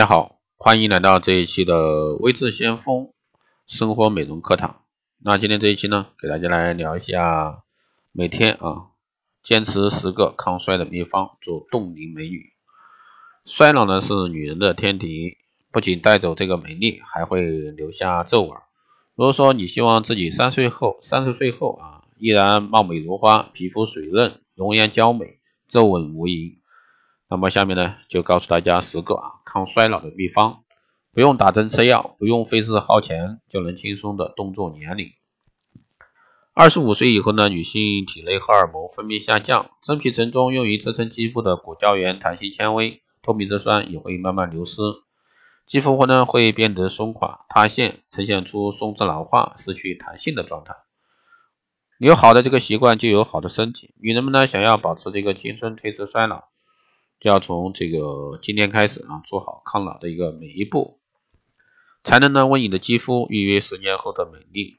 大家好，欢迎来到这一期的微智先锋生活美容课堂。那今天这一期呢，给大家来聊一下每天啊坚持十个抗衰的秘方，做冻龄美女。衰老呢是女人的天敌，不仅带走这个美丽，还会留下皱纹。如果说你希望自己三岁后、三十岁后啊依然貌美如花，皮肤水润，容颜娇美，皱纹无影。那么下面呢，就告诉大家十个啊抗衰老的秘方，不用打针吃药，不用费事耗钱，就能轻松的动作年龄。二十五岁以后呢，女性体内荷尔蒙分泌下降，真皮层中用于支撑肌肤的骨胶原、弹性纤维、透明质酸也会慢慢流失，肌肤呢会变得松垮、塌陷，呈现出松弛老化、失去弹性的状态。有好的这个习惯，就有好的身体。女人们呢，想要保持这个青春、推迟衰老。就要从这个今天开始啊，做好抗老的一个每一步，才能呢为你的肌肤预约十年后的美丽。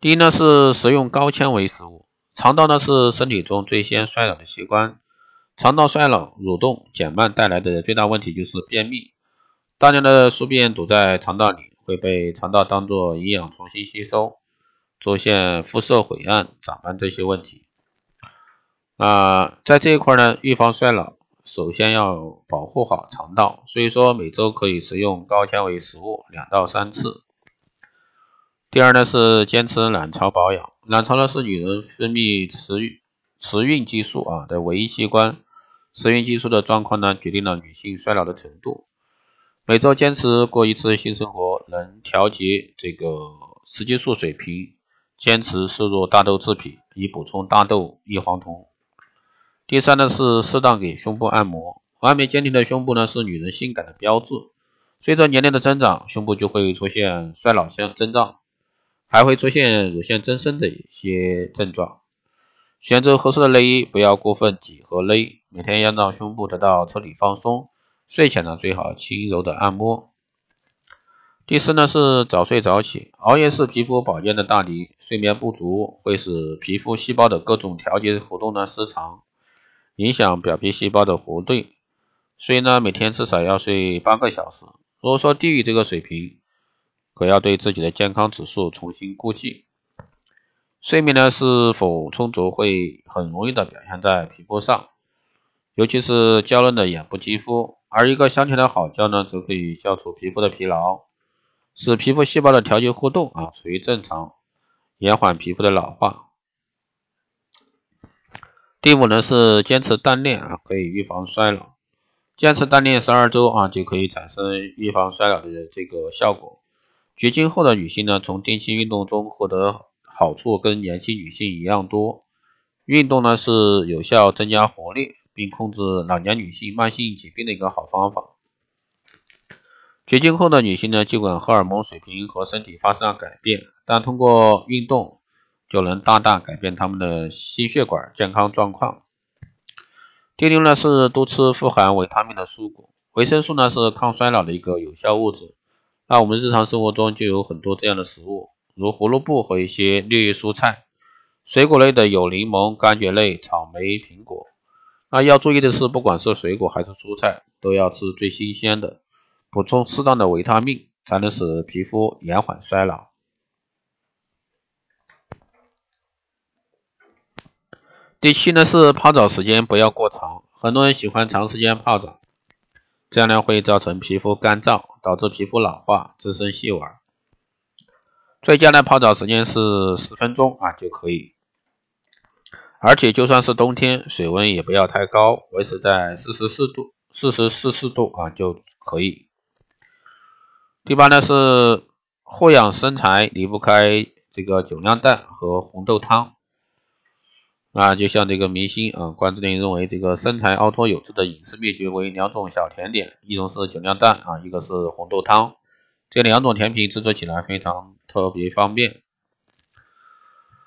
第一呢是食用高纤维食物，肠道呢是身体中最先衰老的器官，肠道衰老、蠕动减慢带来的最大问题就是便秘，大量的宿便堵在肠道里，会被肠道当做营养重新吸收，出现肤色晦暗、长斑这些问题。啊，在这一块呢，预防衰老，首先要保护好肠道，所以说每周可以食用高纤维食物两到三次。第二呢是坚持卵巢保养，卵巢呢是女人分泌雌雌孕激素啊的唯一器官，雌孕激素的状况呢决定了女性衰老的程度。每周坚持过一次性生活，能调节这个雌激素水平，坚持摄入大豆制品，以补充大豆异黄酮。第三呢是适当给胸部按摩，完美坚挺的胸部呢是女人性感的标志。随着年龄的增长，胸部就会出现衰老性征兆，还会出现乳腺增生的一些症状。选择合适的内衣，不要过分挤和勒，每天要让胸部得到彻底放松。睡前呢最好轻柔的按摩。第四呢是早睡早起，熬夜是皮肤保健的大敌，睡眠不足会使皮肤细胞的各种调节活动呢失常。影响表皮细胞的活动，所以呢，每天至少要睡八个小时。如果说低于这个水平，可要对自己的健康指数重新估计。睡眠呢是否充足，会很容易的表现在皮肤上，尤其是娇嫩的眼部肌肤。而一个香甜的好觉呢，则可以消除皮肤的疲劳，使皮肤细胞的调节互动啊处于正常，延缓皮肤的老化。第五呢是坚持锻炼啊，可以预防衰老。坚持锻炼十二周啊，就可以产生预防衰老的这个效果。绝经后的女性呢，从定期运动中获得好处跟年轻女性一样多。运动呢是有效增加活力，并控制老年女性慢性疾病的一个好方法。绝经后的女性呢，尽管荷尔蒙水平和身体发生了改变，但通过运动。就能大大改变他们的心血管健康状况。第六呢是多吃富含维他命的蔬果，维生素呢是抗衰老的一个有效物质。那我们日常生活中就有很多这样的食物，如胡萝卜和一些绿叶蔬菜。水果类的有柠檬、柑橘类、草莓、苹果。那要注意的是，不管是水果还是蔬菜，都要吃最新鲜的，补充适当的维他命，才能使皮肤延缓衰老。第七呢是泡澡时间不要过长，很多人喜欢长时间泡澡，这样呢会造成皮肤干燥，导致皮肤老化，滋生细纹。最佳的泡澡时间是十分钟啊就可以，而且就算是冬天，水温也不要太高，维持在四十四度、四十四四度啊就可以。第八呢是护养身材离不开这个酒酿蛋和红豆汤。啊，就像这个明星啊，关之琳认为这个身材凹凸有致的饮食秘诀为两种小甜点，一种是酒酿蛋啊，一个是红豆汤。这两种甜品制作起来非常特别方便。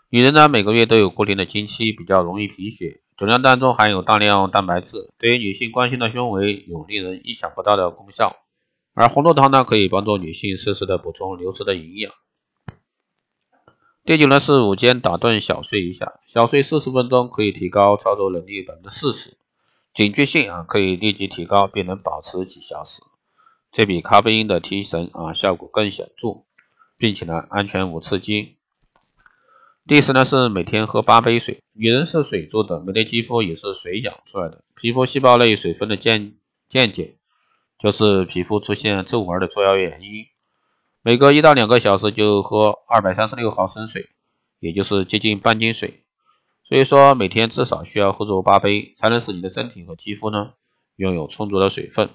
女人呢，每个月都有固定的经期，比较容易贫血。酒酿蛋中含有大量蛋白质，对于女性关心的胸围有令人意想不到的功效。而红豆汤呢，可以帮助女性适时的补充流失的营养。第九呢是午间打盹小睡一下，小睡四十分钟可以提高操作能力百分之四十，警觉性啊可以立即提高，并能保持几小时，这比咖啡因的提神啊效果更显著，并且呢安全无刺激。第四呢是每天喝八杯水，女人是水做的，人类肌肤也是水养出来的，皮肤细胞内水分的渐渐减，就是皮肤出现皱纹的主要原因。每隔一到两个小时就喝二百三十六毫升水，也就是接近半斤水。所以说每天至少需要喝足八杯，才能使你的身体和肌肤呢拥有充足的水分。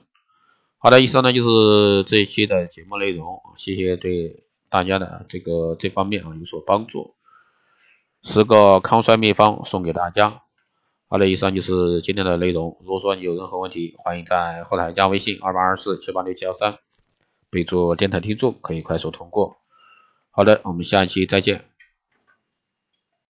好的，以上呢就是这一期的节目内容，谢谢对大家的这个这方面啊有所帮助。十个抗衰秘方送给大家。好的，以上就是今天的内容。如果说你有任何问题，欢迎在后台加微信二八二四七八六七幺三。备注电台听众可以快速通过。好的，我们下期再见。